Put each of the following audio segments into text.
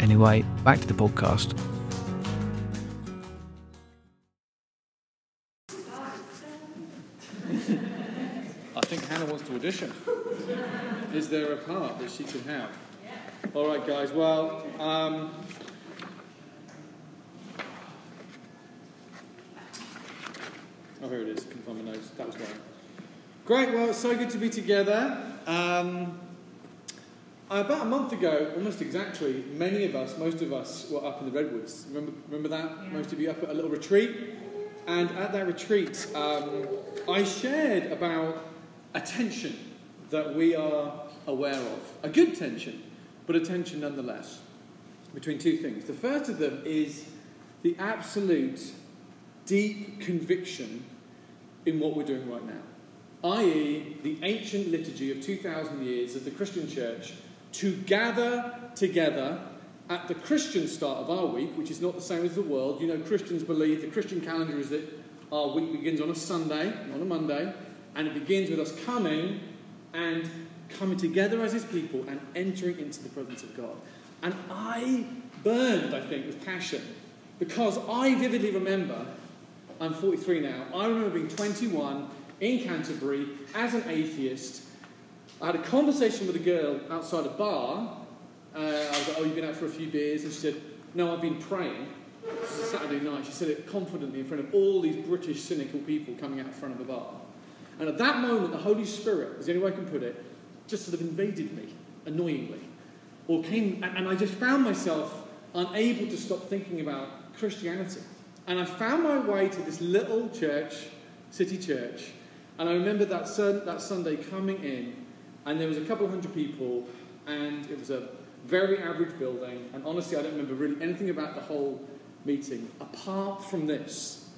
Anyway, back to the podcast. I think Hannah wants to audition. Is there a part that she can have? All right, guys. Well, um, oh, here it is. Can find my notes. That was one. Great. Well, it's so good to be together. Um, about a month ago, almost exactly, many of us, most of us, were up in the redwoods. Remember, remember that? Yeah. Most of you up at a little retreat. And at that retreat, um, I shared about a tension that we are aware of. A good tension, but a tension nonetheless, between two things. The first of them is the absolute deep conviction in what we're doing right now, i.e., the ancient liturgy of 2,000 years of the Christian church to gather together at the Christian start of our week, which is not the same as the world. You know, Christians believe the Christian calendar is that our week begins on a Sunday, not a Monday, and it begins with us coming and coming together as His people and entering into the presence of God. And I burned, I think, with passion because I vividly remember, I'm 43 now, I remember being 21 in Canterbury as an atheist. I had a conversation with a girl outside a bar. Uh, I was like, Oh, you've been out for a few beers? And she said, No, I've been praying. Saturday night. She said it confidently in front of all these British cynical people coming out in front of a bar. And at that moment, the Holy Spirit, is the only way I can put it, just sort of invaded me, annoyingly. Or came, and, I just found myself unable to stop thinking about Christianity. And I found my way to this little church, city church, and I remember that, that Sunday coming in, and there was a couple of hundred people, and it was a very average building, and honestly, I don't remember really anything about the whole meeting, apart from this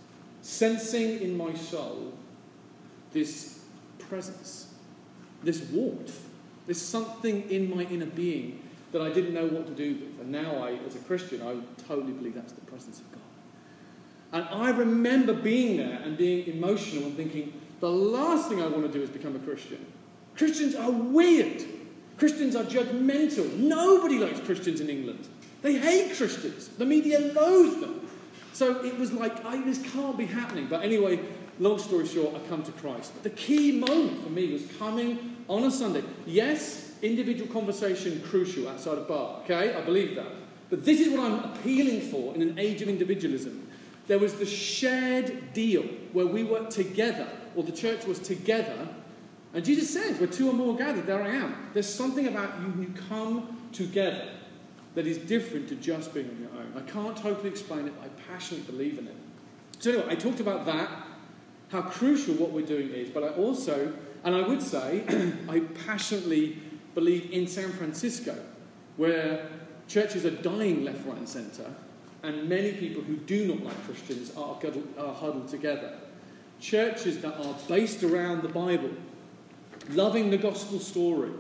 sensing in my soul this presence, this warmth, this something in my inner being that I didn't know what to do with. And now, I, as a Christian, I totally believe that's the presence of God. And I remember being there and being emotional and thinking, the last thing I want to do is become a Christian. Christians are weird. Christians are judgmental. Nobody likes Christians in England. They hate Christians. The media loathe them. So it was like, I, this can't be happening. But anyway, long story short, I come to Christ. But the key moment for me was coming on a Sunday. Yes, individual conversation crucial outside a bar. Okay, I believe that. But this is what I'm appealing for in an age of individualism. There was the shared deal where we were together, or the church was together. And Jesus says, where two or more gathered, there I am. There's something about you when you come together that is different to just being on your own. I can't totally explain it, but I passionately believe in it. So, anyway, I talked about that, how crucial what we're doing is, but I also, and I would say, I passionately believe in San Francisco, where churches are dying left, right, and centre, and many people who do not like Christians are, are huddled together. Churches that are based around the Bible, loving the gospel story,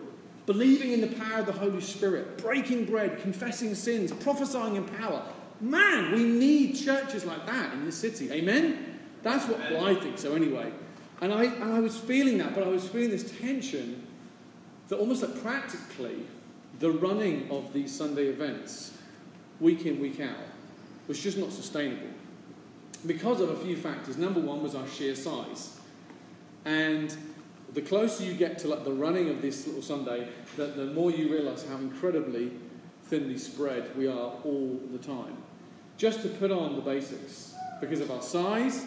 believing in the power of the Holy Spirit, breaking bread, confessing sins, prophesying in power. Man, we need churches like that in this city. Amen? That's what well, I think so, anyway. And I, and I was feeling that, but I was feeling this tension that almost like practically the running of these Sunday events, week in, week out, was just not sustainable. Because of a few factors. Number one was our sheer size. And the closer you get to like the running of this little Sunday, the, more you realise how incredibly thinly spread we are all the time. Just to put on the basics, because of our size,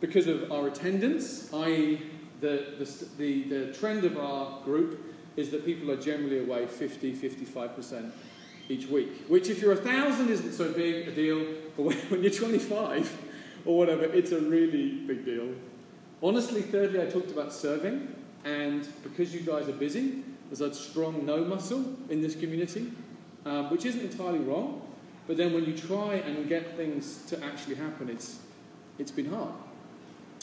because of our attendance, i.e., the, the, the, the trend of our group is that people are generally away 50, 55% each week. Which, if you're a thousand, isn't so big a deal, but when, when you're 25 or whatever, it's a really big deal. Honestly, thirdly, I talked about serving, and because you guys are busy, there's a strong no muscle in this community, um, which isn't entirely wrong. But then when you try and get things to actually happen, it's, it's been hard.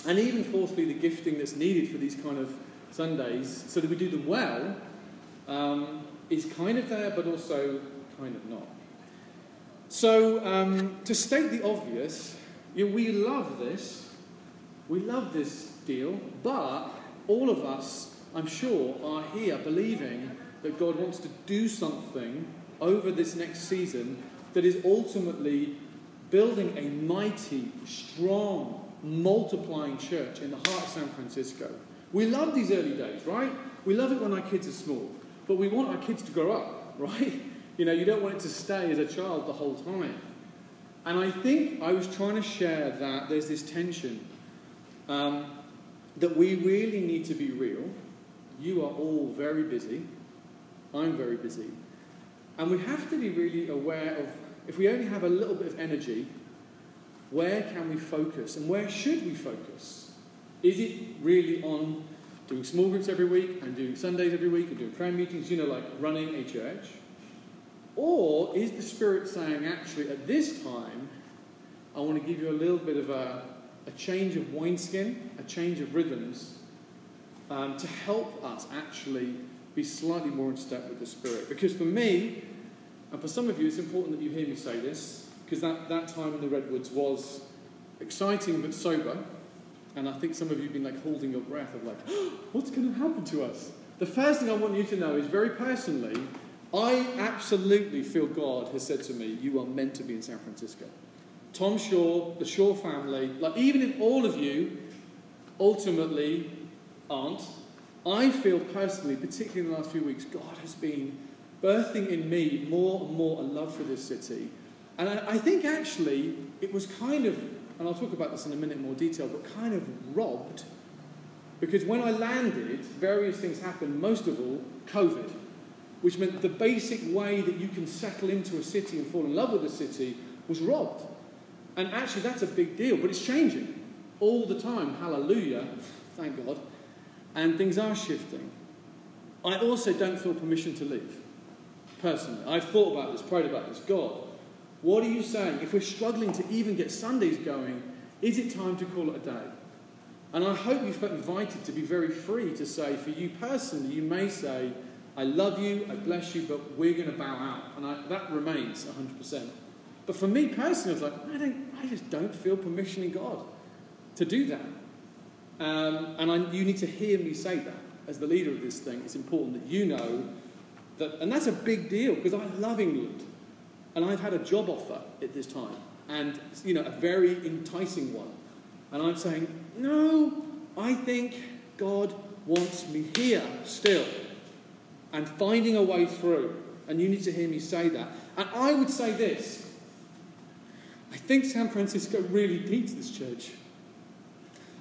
And even fourthly, the gifting that's needed for these kind of Sundays, so that we do them well, um, is kind of there, but also kind of not. So, um, to state the obvious, you know, we love this. We love this deal, but all of us, I'm sure, are here believing that God wants to do something over this next season that is ultimately building a mighty, strong, multiplying church in the heart of San Francisco. We love these early days, right? We love it when our kids are small, but we want our kids to grow up, right? You know, you don't want it to stay as a child the whole time. And I think I was trying to share that there's this tension um, that we really need to be real. You are all very busy. I'm very busy. And we have to be really aware of if we only have a little bit of energy, where can we focus and where should we focus? Is it really on doing small groups every week and doing Sundays every week and doing prayer meetings, you know, like running a church? Or is the Spirit saying, actually, at this time, I want to give you a little bit of a, a change of wineskin, a change of rhythms, um, to help us actually be slightly more in step with the Spirit? Because for me, and for some of you, it's important that you hear me say this, because that, that time in the Redwoods was exciting but sober. And I think some of you have been like holding your breath of like, what's going to happen to us? The first thing I want you to know is very personally, I absolutely feel God has said to me, you are meant to be in San Francisco. Tom Shaw, the Shaw family, like even if all of you ultimately aren't, I feel personally, particularly in the last few weeks, God has been birthing in me more and more a love for this city. And I, I think actually it was kind of, and I'll talk about this in a minute in more detail, but kind of robbed. Because when I landed, various things happened, most of all, COVID, which meant the basic way that you can settle into a city and fall in love with a city was robbed. And actually, that's a big deal, but it's changing all the time. Hallelujah. Thank God. And things are shifting. I also don't feel permission to leave, personally. I've thought about this, prayed about this. God, what are you saying? If we're struggling to even get Sundays going, is it time to call it a day? And I hope you felt invited to be very free to say, for you personally, you may say, I love you, I bless you, but we're going to bow out. And I, that remains 100%. But for me personally, I was like, I, don't, I just don't feel permission in God to do that. Um, and I, you need to hear me say that. As the leader of this thing, it's important that you know that, and that's a big deal because I love England. And I've had a job offer at this time, and, you know, a very enticing one. And I'm saying, no, I think God wants me here still and finding a way through. And you need to hear me say that. And I would say this I think San Francisco really needs this church.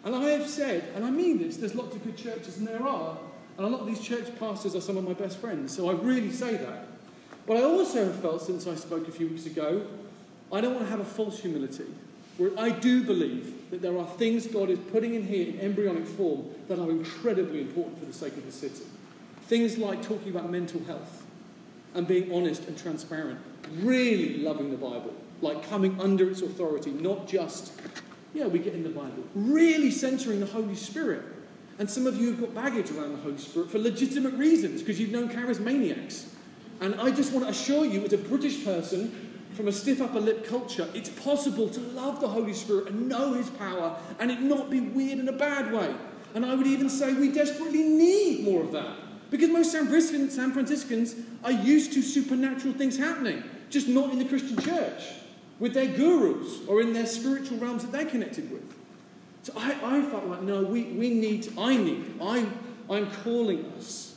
And I have said, and I mean this, there's lots of good churches, and there are, and a lot of these church pastors are some of my best friends, so I really say that. But I also have felt since I spoke a few weeks ago, I don't want to have a false humility. Where I do believe that there are things God is putting in here in embryonic form that are incredibly important for the sake of the city. Things like talking about mental health and being honest and transparent, really loving the Bible, like coming under its authority, not just, yeah, we get in the Bible, really centering the Holy Spirit. And some of you have got baggage around the Holy Spirit for legitimate reasons because you've known charismaniacs. And I just want to assure you, as a British person from a stiff upper lip culture, it's possible to love the Holy Spirit and know His power and it not be weird in a bad way. And I would even say we desperately need more of that. Because most San San Franciscans are used to supernatural things happening, just not in the Christian church, with their gurus or in their spiritual realms that they're connected with. So I, I felt like, no, we, we need, I need, I, I'm calling us.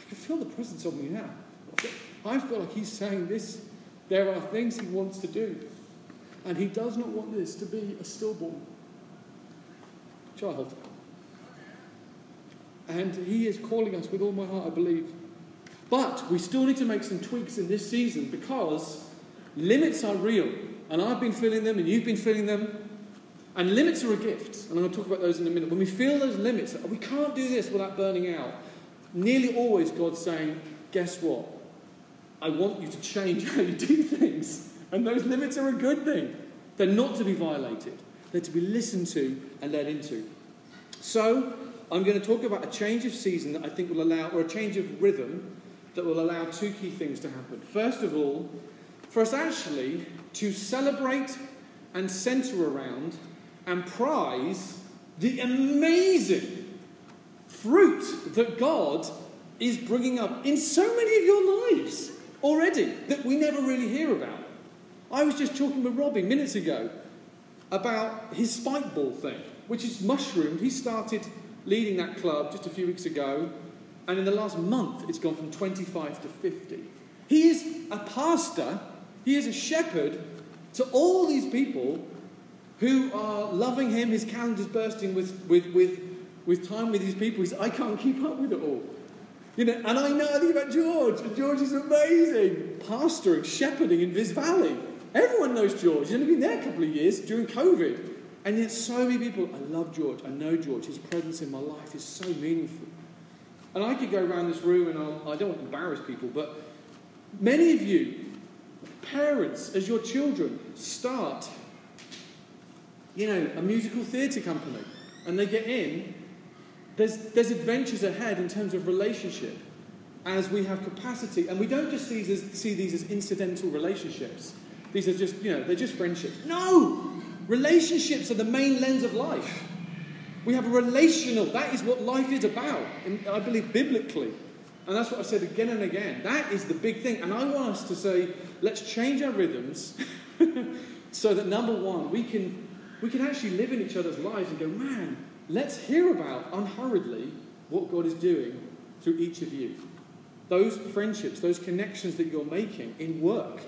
I can feel the presence of me now. I feel like he's saying this. There are things he wants to do. And he does not want this to be a stillborn child. And he is calling us with all my heart, I believe. But we still need to make some tweaks in this season because limits are real. And I've been feeling them, and you've been feeling them. And limits are a gift. And I'm going to talk about those in a minute. When we feel those limits, we can't do this without burning out. Nearly always, God's saying, guess what? I want you to change how you do things. And those limits are a good thing. They're not to be violated, they're to be listened to and led into. So, I'm going to talk about a change of season that I think will allow, or a change of rhythm that will allow two key things to happen. First of all, for us actually to celebrate and centre around and prize the amazing fruit that God is bringing up in so many of your lives already that we never really hear about. I was just talking with Robbie minutes ago about his spike ball thing, which is mushroomed. He started leading that club just a few weeks ago, and in the last month it's gone from 25 to 50. He is a pastor, he is a shepherd to all these people who are loving him. His calendar's bursting with, with, with, with time with these people. He's, I can't keep up with it all. You know, and I know nothing about George, and George is amazing. Pastoring, shepherding in this valley. Everyone knows George. He's only been there a couple of years during COVID. And yet, so many people, I love George, I know George, his presence in my life is so meaningful. And I could go around this room and I'll, I do not want to embarrass people, but many of you, parents, as your children start, you know, a musical theatre company and they get in, there's, there's adventures ahead in terms of relationship as we have capacity. And we don't just see these, as, see these as incidental relationships. These are just, you know, they're just friendships. No! Relationships are the main lens of life. We have a relational, that is what life is about, I believe biblically. And that's what I've said again and again. That is the big thing. And I want us to say, let's change our rhythms so that number one, we can, we can actually live in each other's lives and go, man, let's hear about unhurriedly what God is doing through each of you. Those friendships, those connections that you're making in work.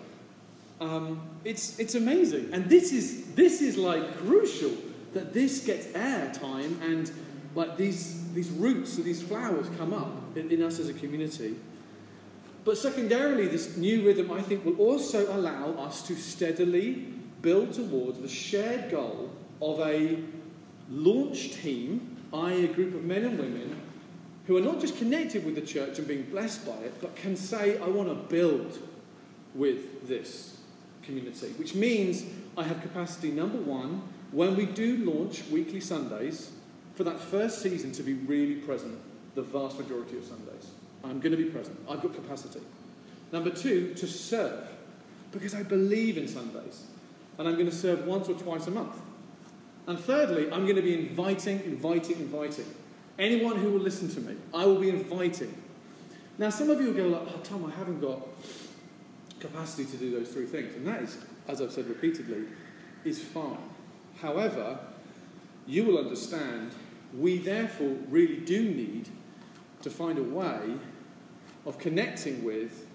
Um, it's, it's amazing. And this is, this is like crucial that this gets air time and like these, these roots of these flowers come up in, in us as a community. But secondarily, this new rhythm, I think, will also allow us to steadily build towards the shared goal of a launch team, i.e., a group of men and women who are not just connected with the church and being blessed by it, but can say, I want to build with this community. Which means I have capacity, number one, when we do launch weekly Sundays, for that first season to be really present the vast majority of Sundays. I'm going to be present. I've got capacity. Number two, to serve, because I believe in Sundays, and I'm going to serve once or twice a month. And thirdly, I'm going to be inviting, inviting, inviting. Anyone who will listen to me, I will be inviting. Now, some of you will go like, oh, Tom, I haven't got capacity to do those three things. And that is, as I've said repeatedly, is fine. However, you will understand we therefore really do need to find a way of connecting with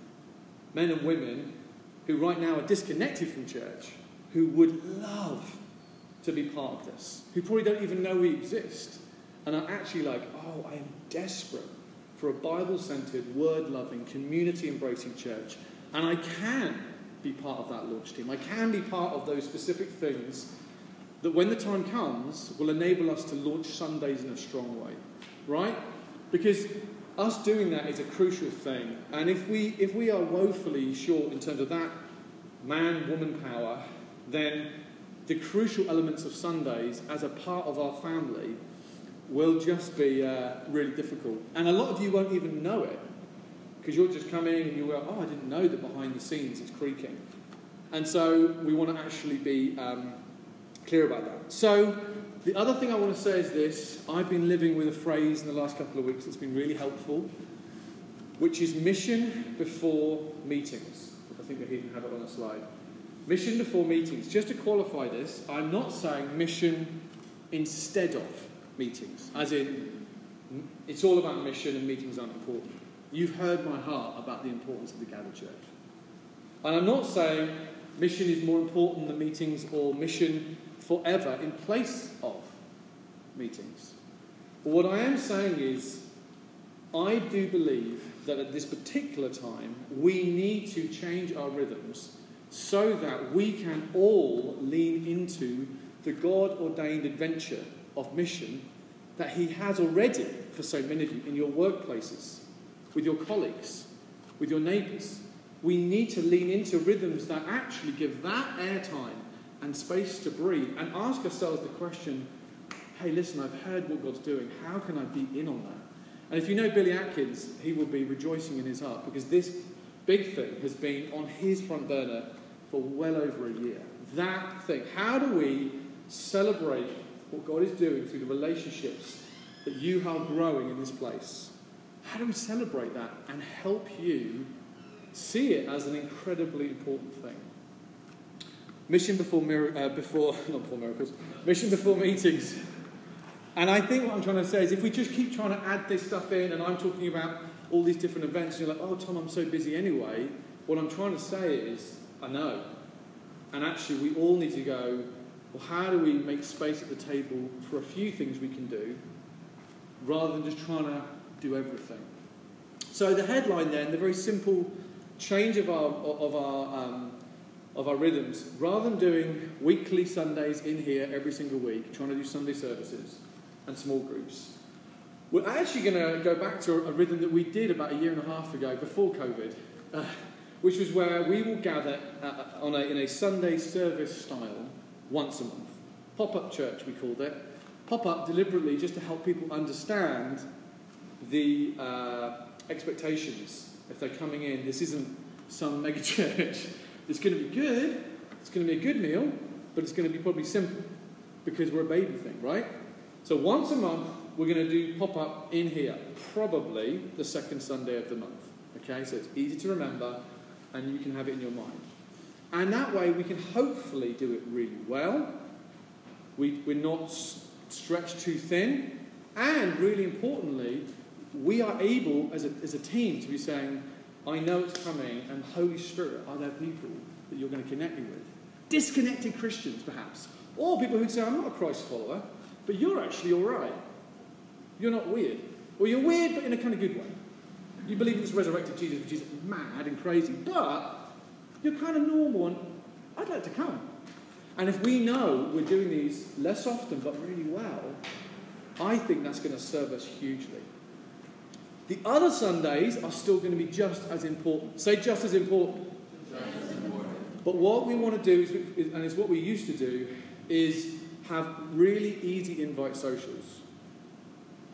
men and women who right now are disconnected from church, who would love to be part of this, who probably don't even know we exist, and are actually like, oh, I am desperate for a Bible centered, word loving, community embracing church, and I can be part of that launch team. I can be part of those specific things that, when the time comes, will enable us to launch Sundays in a strong way, right? Because us doing that is a crucial thing. And if we, if we are woefully short in terms of that man woman power, then the crucial elements of Sundays as a part of our family will just be uh, really difficult. And a lot of you won't even know it because you'll just come in and you'll go, oh, I didn't know that behind the scenes it's creaking. And so we want to actually be um, clear about that. So the other thing I want to say is this I've been living with a phrase in the last couple of weeks that's been really helpful, which is mission before meetings. I think I even have it on the slide. Mission before meetings. Just to qualify this, I'm not saying mission instead of meetings, as in it's all about mission and meetings aren't important. You've heard my heart about the importance of the gathered church. And I'm not saying mission is more important than meetings or mission forever in place of meetings. But what I am saying is, I do believe that at this particular time, we need to change our rhythms so that we can all lean into the God ordained adventure of mission that He has already for so many of you in your workplaces, with your colleagues, with your neighbours, We need to lean into rhythms that actually give that airtime and space to breathe and ask ourselves the question hey, listen, I've heard what God's doing. How can I be in on that? And if you know Billy Atkins, he will be rejoicing in his heart because this big thing has been on his front burner for well over a year. That thing. How do we celebrate what God is doing through the relationships that you are growing in this place? How do we celebrate that and help you see it as an incredibly important thing? Mission before, uh, before not before miracles, mission before meetings. And I think what I'm trying to say is if we just keep trying to add this stuff in, and I'm talking about all these different events, and you're like, oh, Tom, I'm so busy anyway, what I'm trying to say is, I know. And actually, we all need to go, well, how do we make space at the table for a few things we can do rather than just trying to do everything? So, the headline then, the very simple change of our, of our, um, of our rhythms, rather than doing weekly Sundays in here every single week, trying to do Sunday services and small groups, we're actually going to go back to a rhythm that we did about a year and a half ago before COVID. Uh, which was where we will gather uh, on a, in a Sunday service style once a month. Pop up church, we called it. Pop up deliberately just to help people understand the uh, expectations. If they're coming in, this isn't some mega church. It's going to be good, it's going to be a good meal, but it's going to be probably simple because we're a baby thing, right? So once a month, we're going to do pop up in here, probably the second Sunday of the month. Okay, so it's easy to remember and you can have it in your mind. And that way we can hopefully do it really well. We, we're not stretched too thin. And really importantly, we are able as a, as a team to be saying, I know it's coming, and Holy Spirit, are there people that you're going to connect me with? Disconnected Christians, perhaps. Or people who say, I'm not a Christ follower, but you're actually all right. You're not weird. Or you're weird, but in a kind of good way. You believe in this resurrected Jesus, which is mad and crazy, but you're kind of normal and I'd like to come. And if we know we're doing these less often but really well, I think that's going to serve us hugely. The other Sundays are still going to be just as important. Say just as important. Just as important. But what we want to do, is, and it's what we used to do, is have really easy invite socials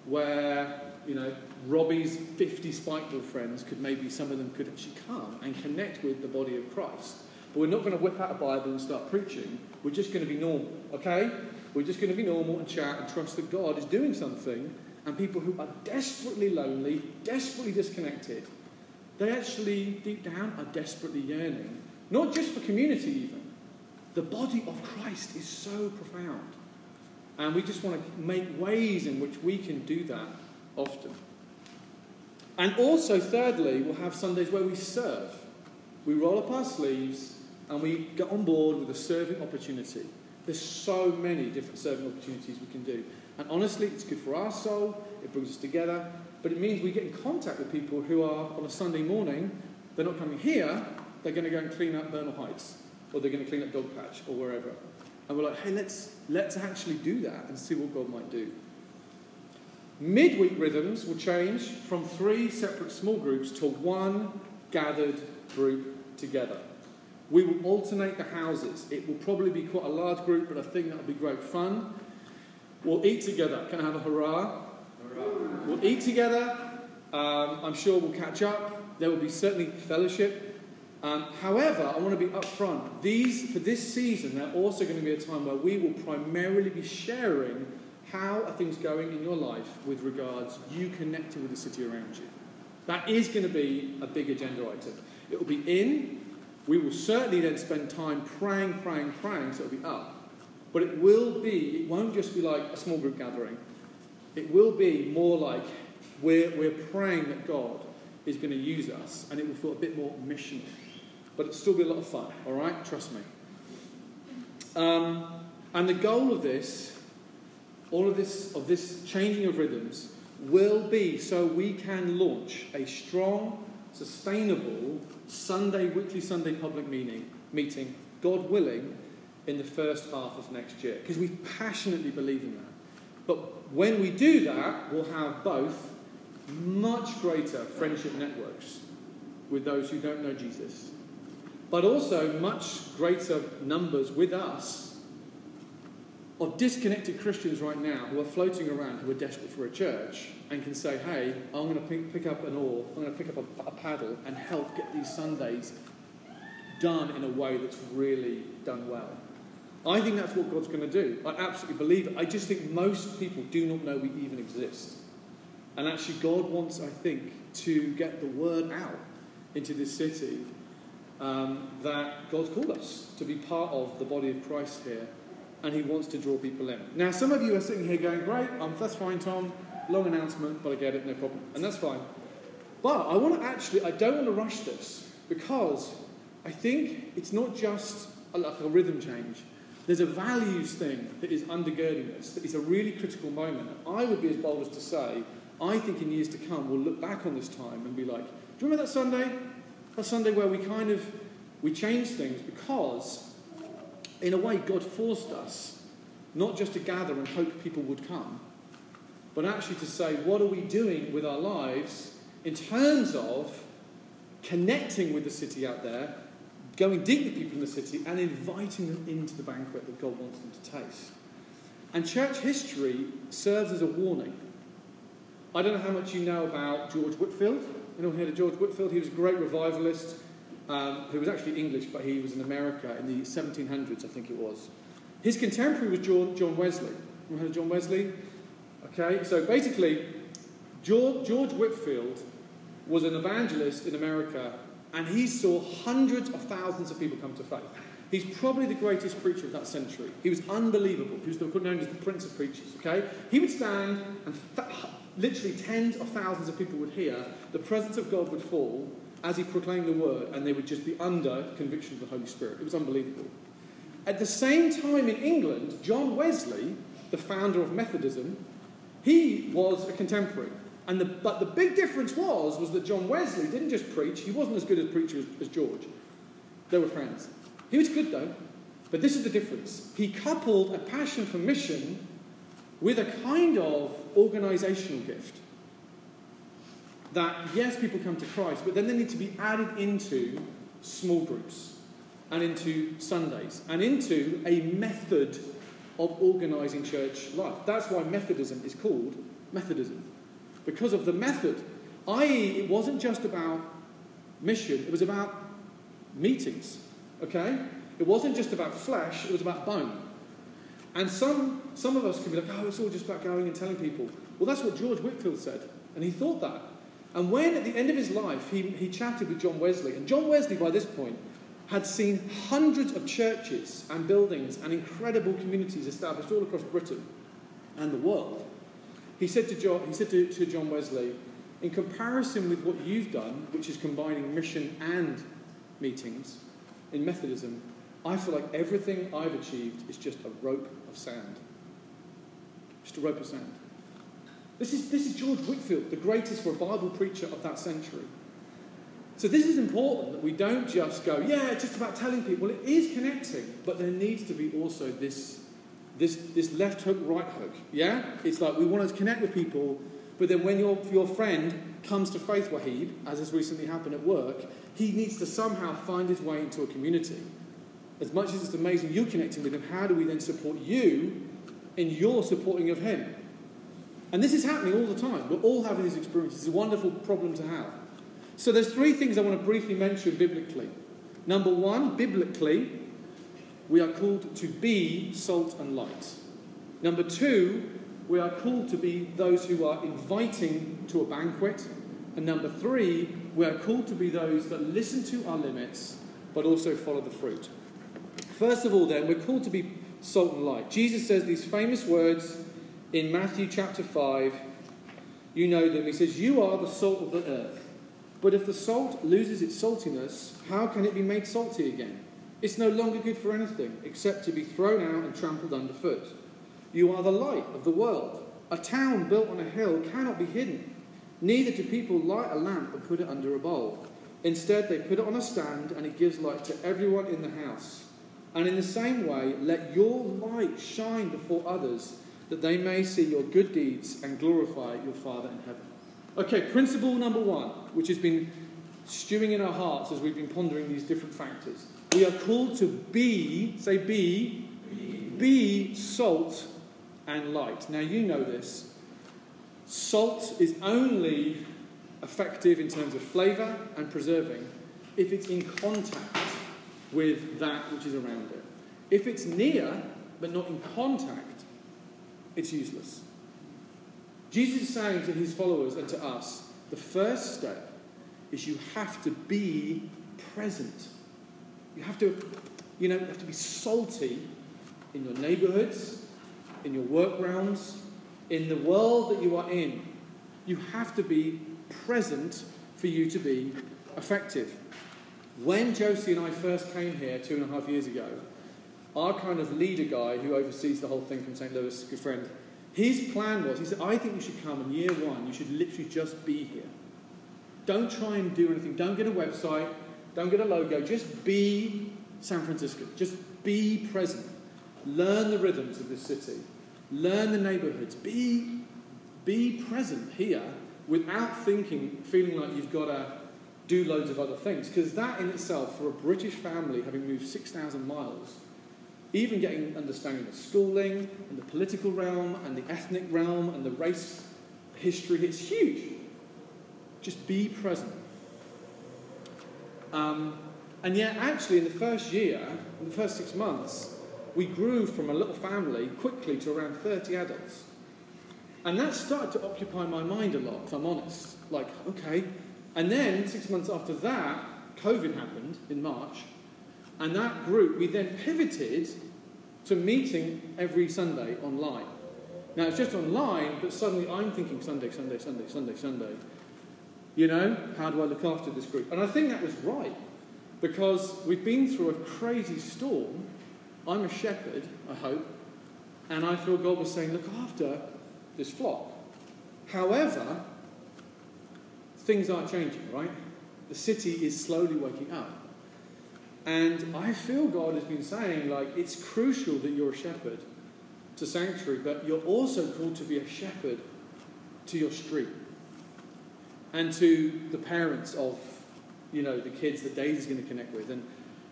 where, you know, Robbie's 50 Spikeball friends could maybe some of them could actually come and connect with the body of Christ. But we're not going to whip out a Bible and start preaching. We're just going to be normal, okay? We're just going to be normal and chat and trust that God is doing something. And people who are desperately lonely, desperately disconnected, they actually, deep down, are desperately yearning. Not just for community, even. The body of Christ is so profound. And we just want to make ways in which we can do that often. And also, thirdly, we'll have Sundays where we serve. We roll up our sleeves and we get on board with a serving opportunity. There's so many different serving opportunities we can do. And honestly, it's good for our soul, it brings us together, but it means we get in contact with people who are on a Sunday morning, they're not coming here, they're going to go and clean up Bernal Heights, or they're going to clean up Dogpatch, or wherever. And we're like, hey, let's, let's actually do that and see what God might do. Midweek rhythms will change from three separate small groups to one gathered group together. We will alternate the houses. It will probably be quite a large group, but I think that'll be great fun. We'll eat together. Can I have a hurrah? hurrah. We'll eat together. Um, I'm sure we'll catch up. There will be certainly fellowship. Um, however, I want to be upfront. These, for this season, they're also going to be a time where we will primarily be sharing how are things going in your life with regards you connecting with the city around you? That is going to be a big agenda item. It will be in. We will certainly then spend time praying, praying, praying, so it'll be up. But it will be, it won't just be like a small group gathering. It will be more like we're, we're praying that God is going to use us and it will feel a bit more missional. But it'll still be a lot of fun, all right? Trust me. Um, and the goal of this all of this, of this changing of rhythms will be so we can launch a strong, sustainable Sunday, weekly Sunday public meeting, meeting, God willing, in the first half of next year. Because we passionately believe in that. But when we do that, we'll have both much greater friendship networks with those who don't know Jesus, but also much greater numbers with us of disconnected Christians right now who are floating around who are desperate for a church and can say, hey, I'm going to pick, up an oar, I'm going to pick up a, a paddle and help get these Sundays done in a way that's really done well. I think that's what God's going to do. I absolutely believe it. I just think most people do not know we even exist. And actually, God wants, I think, to get the word out into this city um, that God's called us to be part of the body of Christ here, and He wants to draw people in. Now, some of you are sitting here going, Great, um, that's fine, Tom. Long announcement, but I get it, no problem. And that's fine. But I want to actually, I don't want to rush this because I think it's not just a, like a rhythm change. There's a values thing that is undergirding this, that is a really critical moment. And I would be as bold as to say, I think in years to come, we'll look back on this time and be like, do you remember that Sunday? That Sunday where we kind of, we changed things because, in a way, God forced us not just to gather and hope people would come, but actually to say, what are we doing with our lives in terms of connecting with the city out there going deep with people in the city and inviting them into the banquet that God wants them to taste. And church history serves as a warning. I don't know how much you know about George Whitefield. Anyone heard of George Whitefield? He was a great revivalist um, who was actually English, but he was in America in the 1700s, I think it was. His contemporary was John, John Wesley. Of John Wesley? Okay, so basically, George, George Whitefield was an evangelist in America and he saw hundreds of thousands of people come to faith. He's probably the greatest preacher of that century. He was unbelievable. He was known as the Prince of Preachers. Okay, he would stand, and literally tens of thousands of people would hear. The presence of God would fall as he proclaimed the word, and they would just be under conviction of the Holy Spirit. It was unbelievable. At the same time in England, John Wesley, the founder of Methodism, he was a contemporary. And the, but the big difference was, was that John Wesley didn't just preach, he wasn't as good a preacher as, as George. They were friends. He was good though, but this is the difference. He coupled a passion for mission with a kind of organizational gift. That, yes, people come to Christ, but then they need to be added into small groups and into Sundays and into a method of organizing church life. That's why Methodism is called Methodism because of the method. I.e., it wasn't just about mission, it was about meetings. Okay? It wasn't just about flesh, it was about bone. And some, some of us can be like, oh, it's all just about going and telling people. Well, that's what George Whitefield said. And he thought that. And when, at the end of his life, he, he chatted with John Wesley, and John Wesley, by this point, had seen hundreds of churches and buildings and incredible communities established all across Britain and the world. He said to John, he said to, to John Wesley, in comparison with what you've done, which is combining mission and meetings in Methodism, I feel like everything I've achieved is just a rope of sand. Just a rope of sand. This is, this is George Whitefield, the greatest revival preacher of that century. So this is important that we don't just go, yeah, it's just about telling people. It is connecting, but there needs to be also this this, this left hook, right hook. Yeah? It's like we want to connect with people, but then when your, your friend comes to Faith Wahib, as has recently happened at work, he needs to somehow find his way into a community. As much as it's amazing you're connecting with him, how do we then support you in your supporting of him? And this is happening all the time. We're all having these experiences. It's a wonderful problem to have. So there's three things I want to briefly mention biblically. Number one, biblically, we are called to be salt and light. Number two, we are called to be those who are inviting to a banquet. And number three, we are called to be those that listen to our limits but also follow the fruit. First of all, then, we're called to be salt and light. Jesus says these famous words in Matthew chapter 5. You know them. He says, You are the salt of the earth. But if the salt loses its saltiness, how can it be made salty again? It's no longer good for anything except to be thrown out and trampled underfoot. You are the light of the world. A town built on a hill cannot be hidden. Neither do people light a lamp and put it under a bowl. Instead, they put it on a stand and it gives light to everyone in the house. And in the same way, let your light shine before others that they may see your good deeds and glorify your Father in heaven. Okay, principle number one, which has been stewing in our hearts as we've been pondering these different factors. We are called to be, say be, be salt and light. Now you know this. Salt is only effective in terms of flavour and preserving if it's in contact with that which is around it. If it's near but not in contact, it's useless. Jesus is saying to his followers and to us the first step is you have to be present. You have to, you know, you have to be salty in your neighborhoods, in your work rounds, in the world that you are in. You have to be present for you to be effective. When Josie and I first came here two and a half years ago, our kind of leader guy who oversees the whole thing from St. Louis, good friend, his plan was he said, I think you should come in year one, you should literally just be here. Don't try and do anything. Don't get a website. Don't get a logo. Just be San Francisco. Just be present. Learn the rhythms of this city. Learn the neighborhoods. Be, be present here without thinking, feeling like you've got to do loads of other things. Because that in itself, for a British family having moved 6,000 miles, even getting understanding of schooling and the political realm and the ethnic realm and the race history, it's huge. Just be present. Um, and yet, actually, in the first year, in the first six months, we grew from a little family quickly to around 30 adults. And that started to occupy my mind a lot, if I'm honest. Like, okay. And then, six months after that, COVID happened in March. And that group, we then pivoted to meeting every Sunday online. Now, it's just online, but suddenly I'm thinking Sunday, Sunday, Sunday, Sunday, Sunday. You know, how do I look after this group? And I think that was right because we've been through a crazy storm. I'm a shepherd, I hope, and I feel God was saying, look after this flock. However, things aren't changing, right? The city is slowly waking up. And I feel God has been saying, like, it's crucial that you're a shepherd to sanctuary, but you're also called to be a shepherd to your street and to the parents of, you know, the kids that Daisy's going to connect with. And,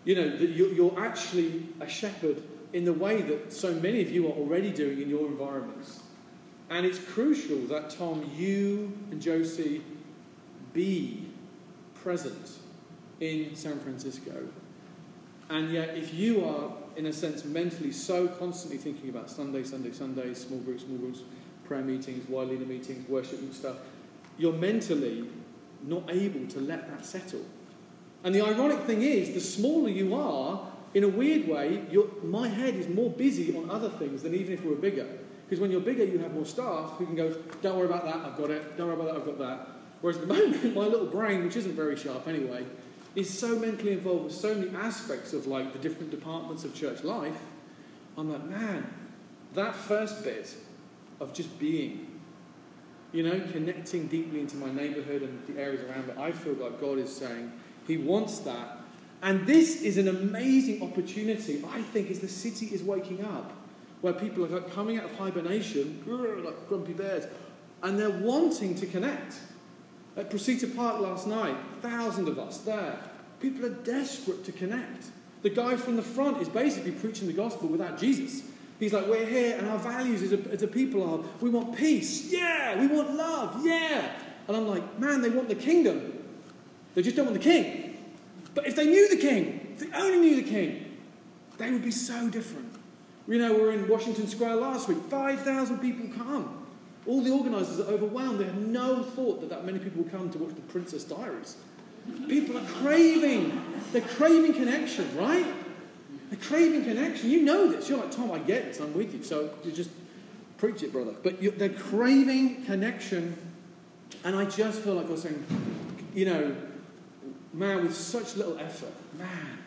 you know, that you're actually a shepherd in the way that so many of you are already doing in your environments. And it's crucial that, Tom, you and Josie be present in San Francisco. And yet, if you are, in a sense, mentally so constantly thinking about Sunday, Sunday, Sunday, small groups, small groups, prayer meetings, wide leader meetings, worship and stuff, you're mentally not able to let that settle. And the ironic thing is, the smaller you are, in a weird way, my head is more busy on other things than even if we were bigger. Because when you're bigger, you have more staff who can go, don't worry about that, I've got it, don't worry about that, I've got that. Whereas at the moment, my little brain, which isn't very sharp anyway, is so mentally involved with so many aspects of like the different departments of church life. I'm like, man, that first bit of just being you know, connecting deeply into my neighborhood and the areas around it. I feel like God is saying He wants that. And this is an amazing opportunity, I think, as the city is waking up, where people are coming out of hibernation, like grumpy bears, and they're wanting to connect. At Precita Park last night, thousands of us there. People are desperate to connect. The guy from the front is basically preaching the gospel without Jesus. He's like, we're here, and our values as a, as a people are we want peace, yeah, we want love, yeah. And I'm like, man, they want the kingdom. They just don't want the king. But if they knew the king, if they only knew the king, they would be so different. You know, we were in Washington Square last week, 5,000 people come. All the organisers are overwhelmed. They had no thought that that many people would come to watch the Princess Diaries. People are craving, they're craving connection, right? The craving connection. You know this. You're like, Tom, I get this. I'm with you. So you just preach it, brother. But you, the craving connection. And I just feel like I was saying, you know, man, with such little effort, man,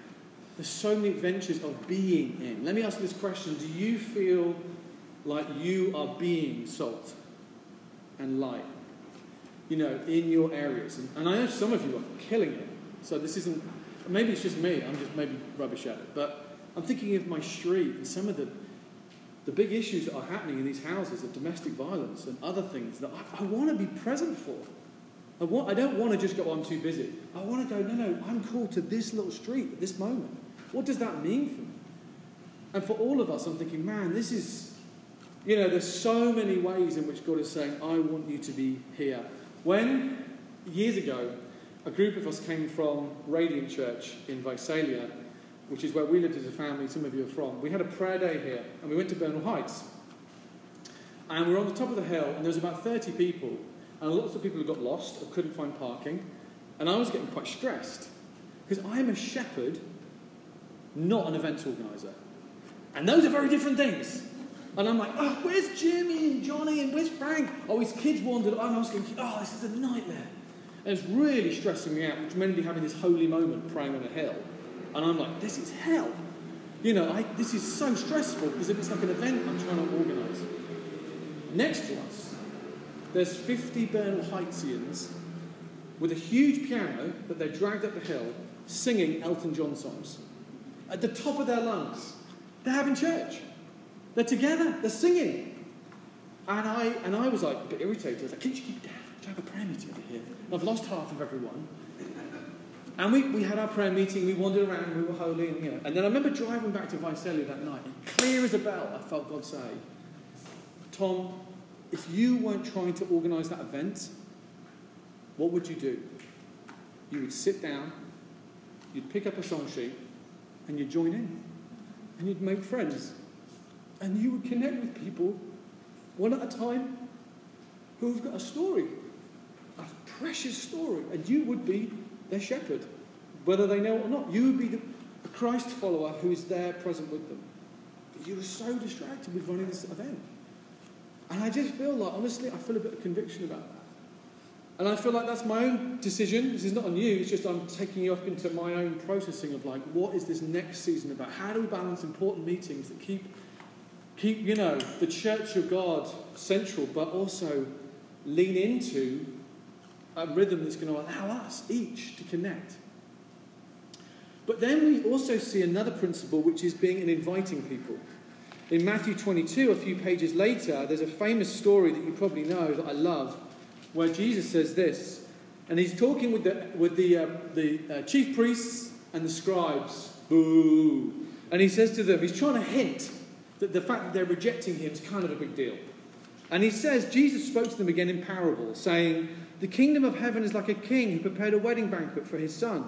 there's so many adventures of being in. Let me ask you this question Do you feel like you are being salt and light? You know, in your areas. And, and I know some of you are killing it. So this isn't, maybe it's just me. I'm just maybe rubbish at it. But I'm thinking of my street and some of the, the big issues that are happening in these houses of domestic violence and other things that I, I want to be present for. I, want, I don't want to just go, I'm too busy. I want to go, no, no, I'm called to this little street at this moment. What does that mean for me? And for all of us, I'm thinking, man, this is, you know, there's so many ways in which God is saying, I want you to be here. When, years ago, a group of us came from Radiant Church in Visalia, which is where we lived as a family, some of you are from, we had a prayer day here, and we went to Bernal Heights. And we were on the top of the hill, and there was about 30 people, and lots of people who got lost or couldn't find parking. And I was getting quite stressed, because I am a shepherd, not an events organizer. And those are very different things. And I'm like, oh, where's Jimmy and Johnny and where's Frank? Oh, his kids wandered. And I was thinking, oh, this is a nightmare. And it's really stressing me out, which meant me having this holy moment praying on a hill. And I'm like, this is hell. You know, I, this is so stressful because if it's like an event I'm trying to organise. Next to us, there's 50 Bernal Heightsians with a huge piano that they're dragged up the hill singing Elton John songs at the top of their lungs. They're having church. They're together. They're singing. And I, and I was like a bit irritated. I was like, can't you keep down? Do you have a prayer meeting over here? And I've lost half of everyone. And we, we had our prayer meeting, we wandered around, we were holy, and, you know. and then I remember driving back to Visalia that night, and clear as a bell, I felt God say, Tom, if you weren't trying to organise that event, what would you do? You would sit down, you'd pick up a song sheet, and you'd join in and you'd make friends. And you would connect with people one at a time who've got a story, a precious story, and you would be their shepherd, whether they know it or not. You would be the, Christ follower who is there present with them. But you were so distracted with running this event. And I just feel like, honestly, I feel a bit of conviction about that. And I feel like that's my own decision. This is not on you, it's just I'm taking you up into my own processing of like, what is this next season about? How do we balance important meetings that keep, keep you know, the church of God central, but also lean into a rhythm that's going to allow us each to connect? But then we also see another principle, which is being an inviting people. In Matthew 22, a few pages later, there's a famous story that you probably know that I love where Jesus says this, and he's talking with the, with the, uh, the uh, chief priests and the scribes. Boo! And he says to them, he's trying to hint that the fact that they're rejecting him is kind of a big deal. And he says, Jesus spoke to them again in parables, saying, The kingdom of heaven is like a king who prepared a wedding banquet for his son.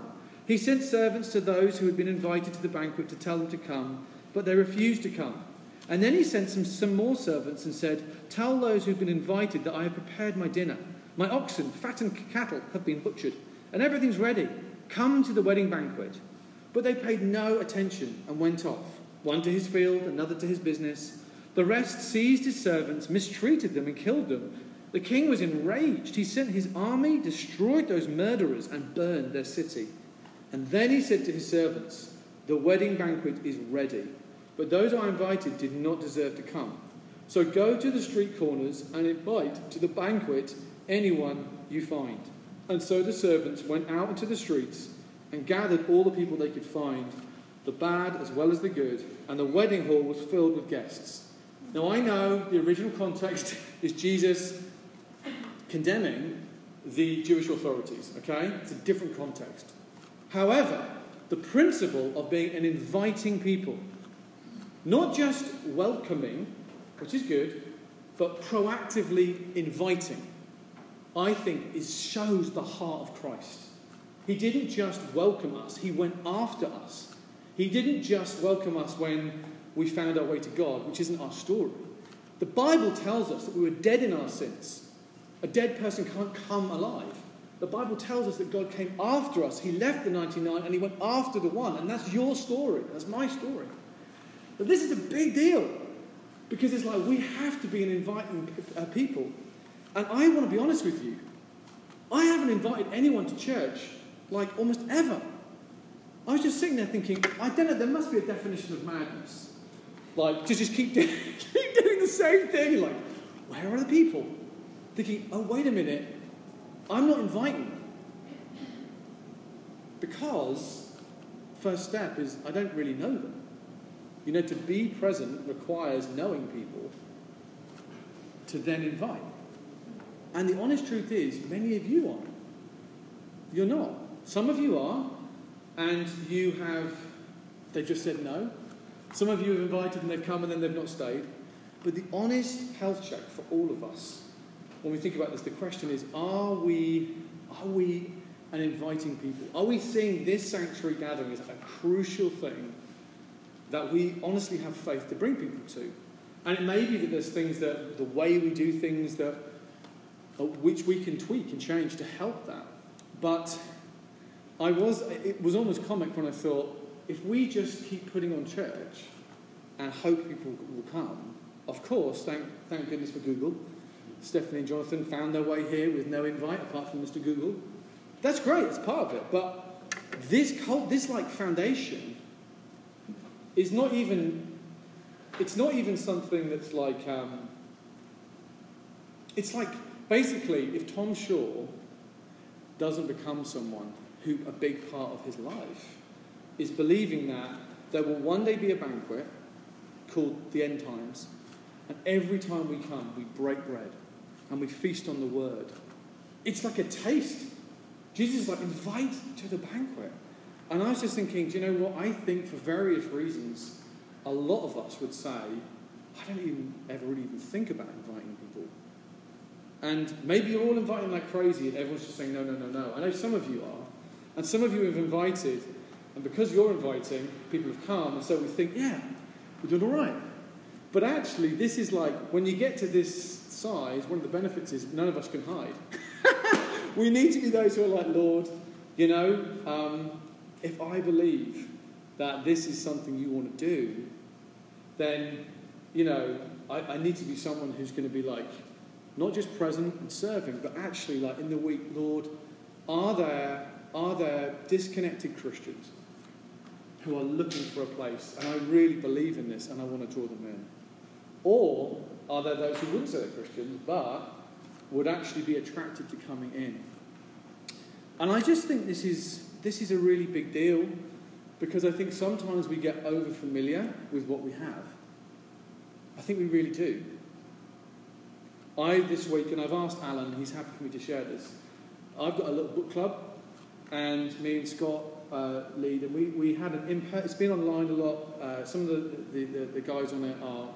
He sent servants to those who had been invited to the banquet to tell them to come, but they refused to come. And then he sent some, some more servants and said, Tell those who've been invited that I have prepared my dinner. My oxen, fattened cattle have been butchered, and everything's ready. Come to the wedding banquet. But they paid no attention and went off, one to his field, another to his business. The rest seized his servants, mistreated them, and killed them. The king was enraged. He sent his army, destroyed those murderers, and burned their city. And then he said to his servants, The wedding banquet is ready, but those I invited did not deserve to come. So go to the street corners and invite to the banquet anyone you find. And so the servants went out into the streets and gathered all the people they could find, the bad as well as the good, and the wedding hall was filled with guests. Now I know the original context is Jesus condemning the Jewish authorities, okay? It's a different context. However, the principle of being an inviting people, not just welcoming, which is good, but proactively inviting. I think is, shows the heart of Christ. He didn't just welcome us, He went after us. He didn't just welcome us when we found our way to God, which isn't our story. The Bible tells us that we were dead in our sins. A dead person can't come alive. The Bible tells us that God came after us. He left the 99 and he went after the one. And that's your story. That's my story. But this is a big deal because it's like we have to be an inviting uh, people. And I want to be honest with you. I haven't invited anyone to church like almost ever. I was just sitting there thinking, I don't know, there must be a definition of madness. Like, to just keep, do- keep doing the same thing. Like, where are the people? Thinking, oh, wait a minute, I'm not inviting. Because, first step is, I don't really know them. You know, to be present requires knowing people to then invite. And the honest truth is, many of you are. you're not. Some of you are, and you have, they just said no. Some of you have invited and they've come and then they've not stayed. But the honest health check for all of us, when we think about this, the question is are we, are we an inviting people? Are we seeing this sanctuary gathering as a crucial thing that we honestly have faith to bring people to? And it may be that there's things that the way we do things that uh, which we can tweak and change to help that. But I was, it was almost comic when I thought, if we just keep putting on church and hope people will come, of course, thank, thank goodness for Google. Stephanie and Jonathan found their way here with no invite apart from Mr. Google. That's great, it's part of it. But this cult, this like foundation is not even, it's not even something that's like, um, it's like basically if Tom Shaw doesn't become someone who a big part of his life is believing that there will one day be a banquet called the end times, and every time we come, we break bread and we feast on the word. It's like a taste. Jesus is like, invite to the banquet. And I was just thinking, do you know what? I think for various reasons, a lot of us would say, I don't even ever really even think about inviting people. And maybe you're all inviting like crazy, and everyone's just saying, no, no, no, no. I know some of you are. And some of you have invited, and because you're inviting, people have come, and so we think, yeah, we're doing all right. But actually, this is like, when you get to this size, one of the benefits is none of us can hide. we need to be those who are like, Lord, you know, um, if I believe that this is something you want to do, then, you know, I, I need to be someone who's going to be like, not just present and serving, but actually, like in the week, Lord, are there, are there disconnected Christians who are looking for a place, and I really believe in this and I want to draw them in? Or are there those who wouldn't say they're Christians, but would actually be attracted to coming in? And I just think this is, this is a really big deal because I think sometimes we get over familiar with what we have. I think we really do. I, this week, and I've asked Alan, he's happy for me to share this. I've got a little book club, and me and Scott uh, lead, and we, we had an impact. It's been online a lot. Uh, some of the, the, the, the, guys on it are,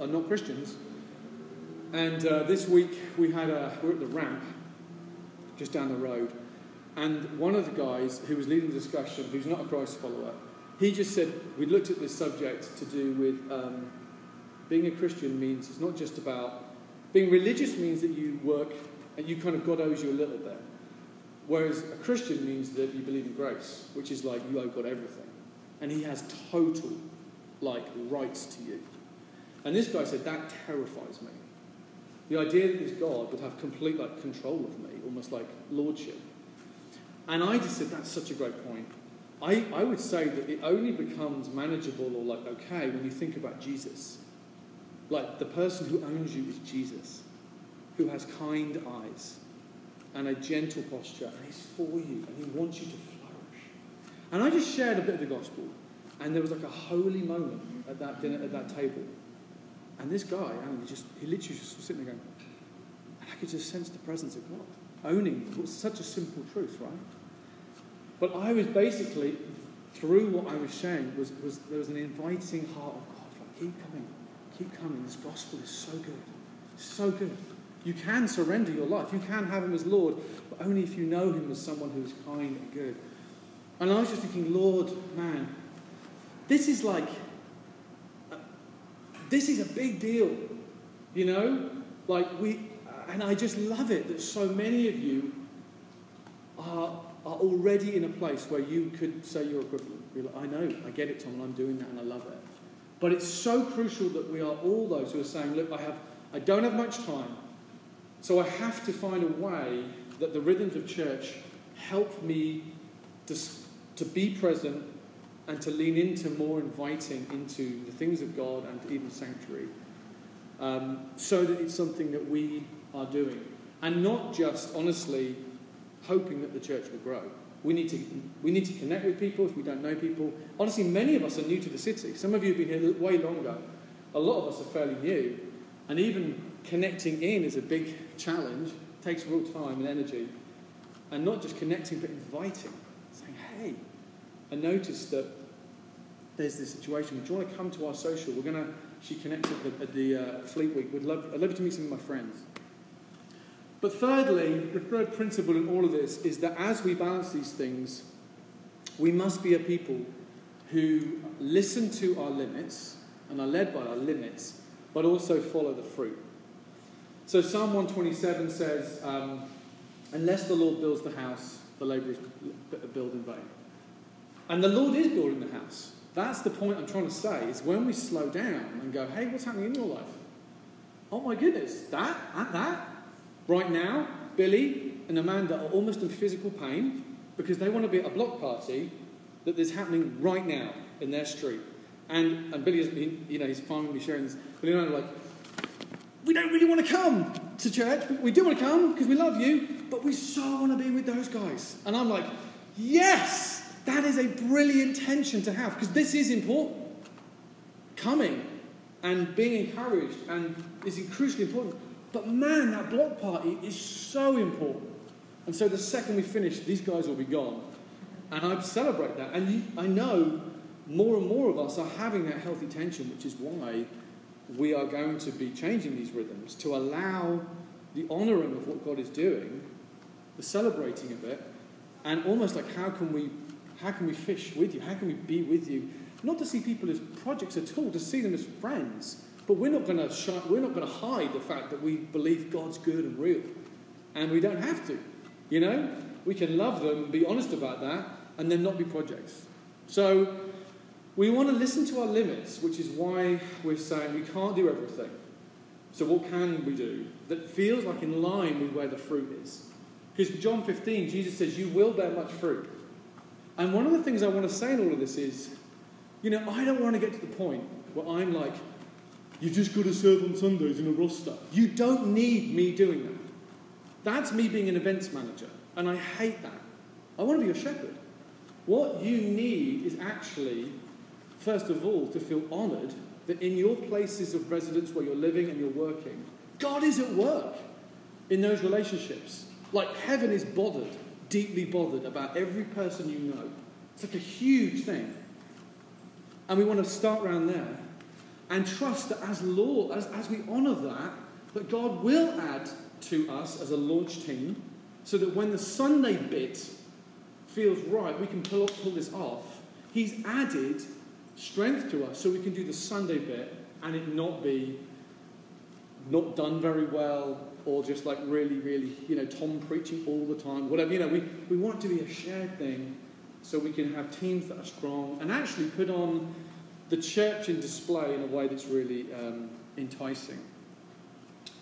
are not Christians. And uh, this week we had a, we're at the ramp just down the road, and one of the guys who was leading the discussion, who's not a Christ follower, he just said, we looked at this subject to do with um, being a Christian means it's not just about being religious means that you work and you kind of God owes you a little bit. Whereas a Christian means that you believe in grace, which is like you owe God everything. And he has total, like, rights to you. And this guy said, that terrifies me. The idea that this God would have complete, like, control of me, almost like lordship. And I just said, that's such a great point. I, I would say that it only becomes manageable or, like, okay when you think about Jesus. Like, the person who owns you is Jesus, who has kind eyes and a gentle posture, and he's for you, and he wants you to flourish. And I just shared a bit of the gospel, and there was like a holy moment at that dinner, at that table. And this guy, and he just he literally just was sitting there going, I could just sense the presence of God. Owning was such a simple truth, right? But I was basically, through what I was sharing, was, was there was an inviting heart of God, like, keep coming, keep coming. This gospel is so good. So good. You can surrender your life. You can have him as Lord, but only if you know him as someone who is kind and good. And I was just thinking, Lord, man, this is like, this is a big deal. You know? Like, we, and I just love it that so many of you are, are already in a place where you could say you're equivalent. You're like, I know, I get it, Tom, and I'm doing that and I love it. But it's so crucial that we are all those who are saying, look, I, have, I don't have much time, so I have to find a way that the rhythms of church help me to, to be present and to lean into more inviting into the things of God and even sanctuary, um, so that it's something that we are doing. And not just, honestly, hoping that the church will grow. We need, to, we need to connect with people if we don't know people. Honestly, many of us are new to the city. Some of you have been here way longer. A lot of us are fairly new. And even connecting in is a big challenge, it takes real time and energy. And not just connecting, but inviting, saying, hey, I noticed that there's this situation. Do you want to come to our social? We're going to, she connected at the, at the uh, Fleet Week. Would love, I'd love to meet some of my friends. But thirdly, the third principle in all of this is that as we balance these things, we must be a people who listen to our limits and are led by our limits, but also follow the fruit. So Psalm 127 says, um, Unless the Lord builds the house, the labourers build in vain. And the Lord is building the house. That's the point I'm trying to say, is when we slow down and go, hey, what's happening in your life? Oh my goodness, that and that. Right now, Billy and Amanda are almost in physical pain because they want to be at a block party that is happening right now in their street. And, and Billy, is, you know, he's fine with me sharing this. Billy and I are like, we don't really want to come to church. We do want to come because we love you, but we so want to be with those guys. And I'm like, yes, that is a brilliant tension to have because this is important. Coming and being encouraged and is crucially important. But man, that block party is so important. And so the second we finish, these guys will be gone. And I celebrate that. And I know more and more of us are having that healthy tension, which is why we are going to be changing these rhythms to allow the honouring of what God is doing, the celebrating of it, and almost like how can we how can we fish with you? How can we be with you? Not to see people as projects at all, to see them as friends. But we're not going to we're not going to hide the fact that we believe God's good and real, and we don't have to. You know, we can love them, be honest about that, and then not be projects. So we want to listen to our limits, which is why we're saying we can't do everything. So, what can we do that feels like in line with where the fruit is? Because John 15, Jesus says, You will bear much fruit. And one of the things I want to say in all of this is, you know, I don't want to get to the point where I'm like, You've just got to serve on Sundays in a roster. You don't need me doing that. That's me being an events manager. And I hate that. I want to be a shepherd. What you need is actually first of all, to feel honoured that in your places of residence where you're living and you're working, God is at work in those relationships. Like heaven is bothered, deeply bothered about every person you know. It's like a huge thing. And we want to start around there and trust that as law, as, as we honour that, that God will add to us as a launch team so that when the Sunday bit feels right, we can pull, pull this off. He's added strength to us so we can do the Sunday bit and it not be not done very well or just like really, really, you know, Tom preaching all the time, whatever. You know, we, we want it to be a shared thing so we can have teams that are strong and actually put on the church in display in a way that's really um, enticing.